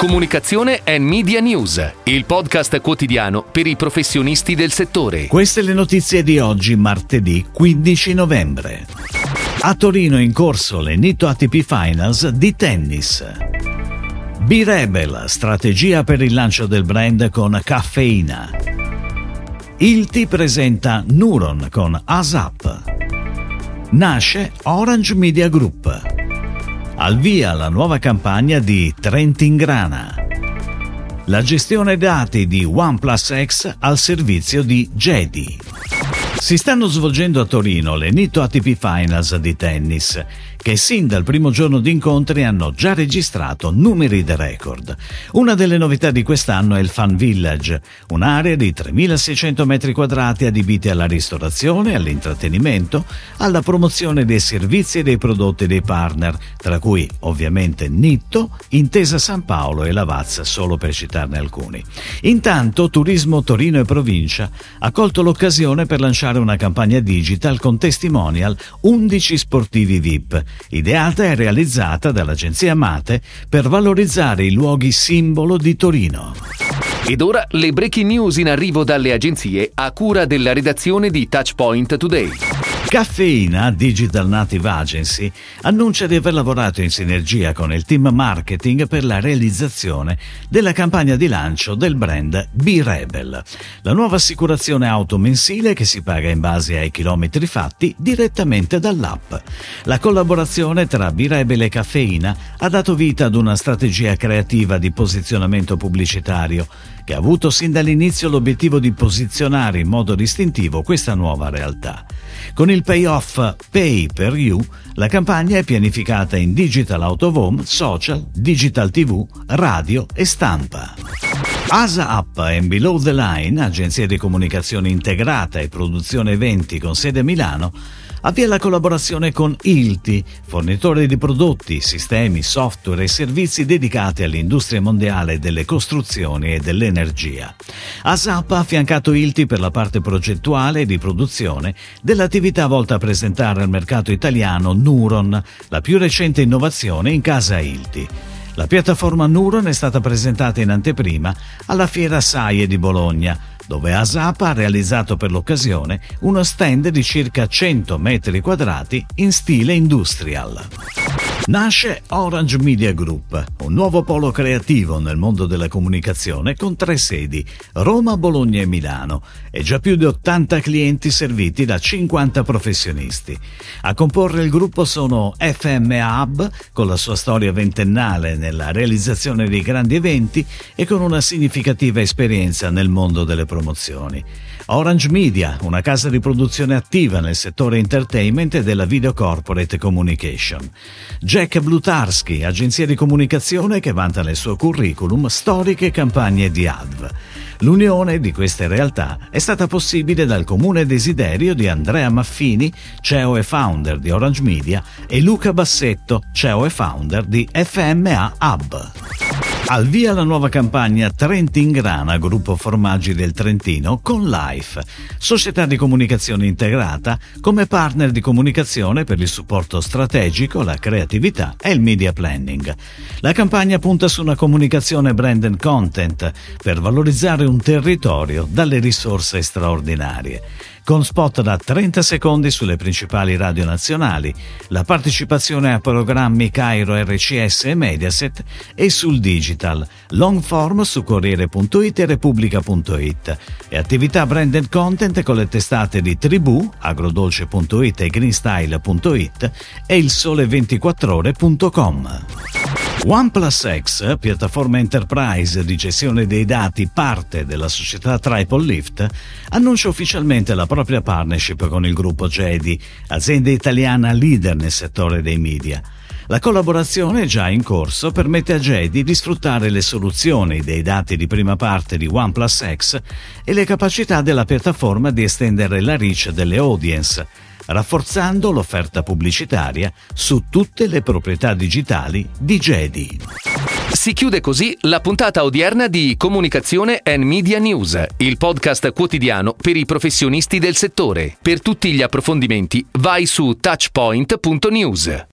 Comunicazione e Media News, il podcast quotidiano per i professionisti del settore. Queste le notizie di oggi, martedì 15 novembre. A Torino in corso le Nitto ATP Finals di tennis. B-Rebel, strategia per il lancio del brand con caffeina. Ilti presenta Nuron con ASAP. Nasce Orange Media Group. Al via la nuova campagna di Trentingrana. La gestione dati di OnePlus X al servizio di Jedi. Si stanno svolgendo a Torino le Nitto ATP Finals di tennis che sin dal primo giorno di incontri hanno già registrato numeri da record. Una delle novità di quest'anno è il Fan Village, un'area di 3.600 metri quadrati adibiti alla ristorazione, all'intrattenimento, alla promozione dei servizi e dei prodotti dei partner, tra cui ovviamente Nitto, Intesa San Paolo e Lavazza, solo per citarne alcuni. Intanto Turismo Torino e Provincia ha colto l'occasione per lanciare una campagna digital con testimonial 11 sportivi VIP ideata e realizzata dall'agenzia Mate per valorizzare i luoghi simbolo di Torino. Ed ora le breaking news in arrivo dalle agenzie a cura della redazione di Touchpoint Today. Caffeina Digital Native Agency annuncia di aver lavorato in sinergia con il team marketing per la realizzazione della campagna di lancio del brand B-Rebel, la nuova assicurazione auto mensile che si paga in base ai chilometri fatti direttamente dall'app. La collaborazione tra B-Rebel e Caffeina ha dato vita ad una strategia creativa di posizionamento pubblicitario che ha avuto sin dall'inizio l'obiettivo di posizionare in modo distintivo questa nuova realtà. Con il payoff Pay per You, la campagna è pianificata in digital out of home, social, digital TV, radio e stampa. Asa Up and Below the Line, agenzia di comunicazione integrata e produzione eventi con sede a Milano, avvia la collaborazione con ILTI, fornitore di prodotti, sistemi, software e servizi dedicati all'industria mondiale delle costruzioni e dell'energia. ASAP ha affiancato ILTI per la parte progettuale e di produzione dell'attività volta a presentare al mercato italiano Nuron, la più recente innovazione in casa ILTI. La piattaforma Nuron è stata presentata in anteprima alla Fiera SAIE di Bologna, dove ASAP ha realizzato per l'occasione uno stand di circa 100 metri quadrati in stile industrial. Nasce Orange Media Group, un nuovo polo creativo nel mondo della comunicazione con tre sedi, Roma, Bologna e Milano, e già più di 80 clienti serviti da 50 professionisti. A comporre il gruppo sono FMA Hub, con la sua storia ventennale nella realizzazione di grandi eventi e con una significativa esperienza nel mondo delle promozioni. Orange Media, una casa di produzione attiva nel settore entertainment e della video corporate communication. Blutarski, agenzia di comunicazione che vanta nel suo curriculum storiche campagne di ADV. L'unione di queste realtà è stata possibile dal comune desiderio di Andrea Maffini, CEO e founder di Orange Media, e Luca Bassetto, CEO e founder di FMA Hub. Al via la nuova campagna Trentingrana, gruppo formaggi del Trentino, con Life, società di comunicazione integrata, come partner di comunicazione per il supporto strategico, la creatività e il media planning. La campagna punta su una comunicazione brand and content per valorizzare un territorio dalle risorse straordinarie con spot da 30 secondi sulle principali radio nazionali, la partecipazione a programmi Cairo RCS e Mediaset e sul digital, long form su Corriere.it e Repubblica.it e attività branded content con le testate di Tribù, agrodolce.it e greenstyle.it e il sole24ore.com. OnePlus X, piattaforma enterprise di gestione dei dati parte della società Triple Lift, annuncia ufficialmente la propria partnership con il gruppo Jedi, azienda italiana leader nel settore dei media. La collaborazione già in corso permette a Jedi di sfruttare le soluzioni dei dati di prima parte di OnePlus X e le capacità della piattaforma di estendere la reach delle audience rafforzando l'offerta pubblicitaria su tutte le proprietà digitali di Jedi. Si chiude così la puntata odierna di Comunicazione and Media News, il podcast quotidiano per i professionisti del settore. Per tutti gli approfondimenti vai su touchpoint.news.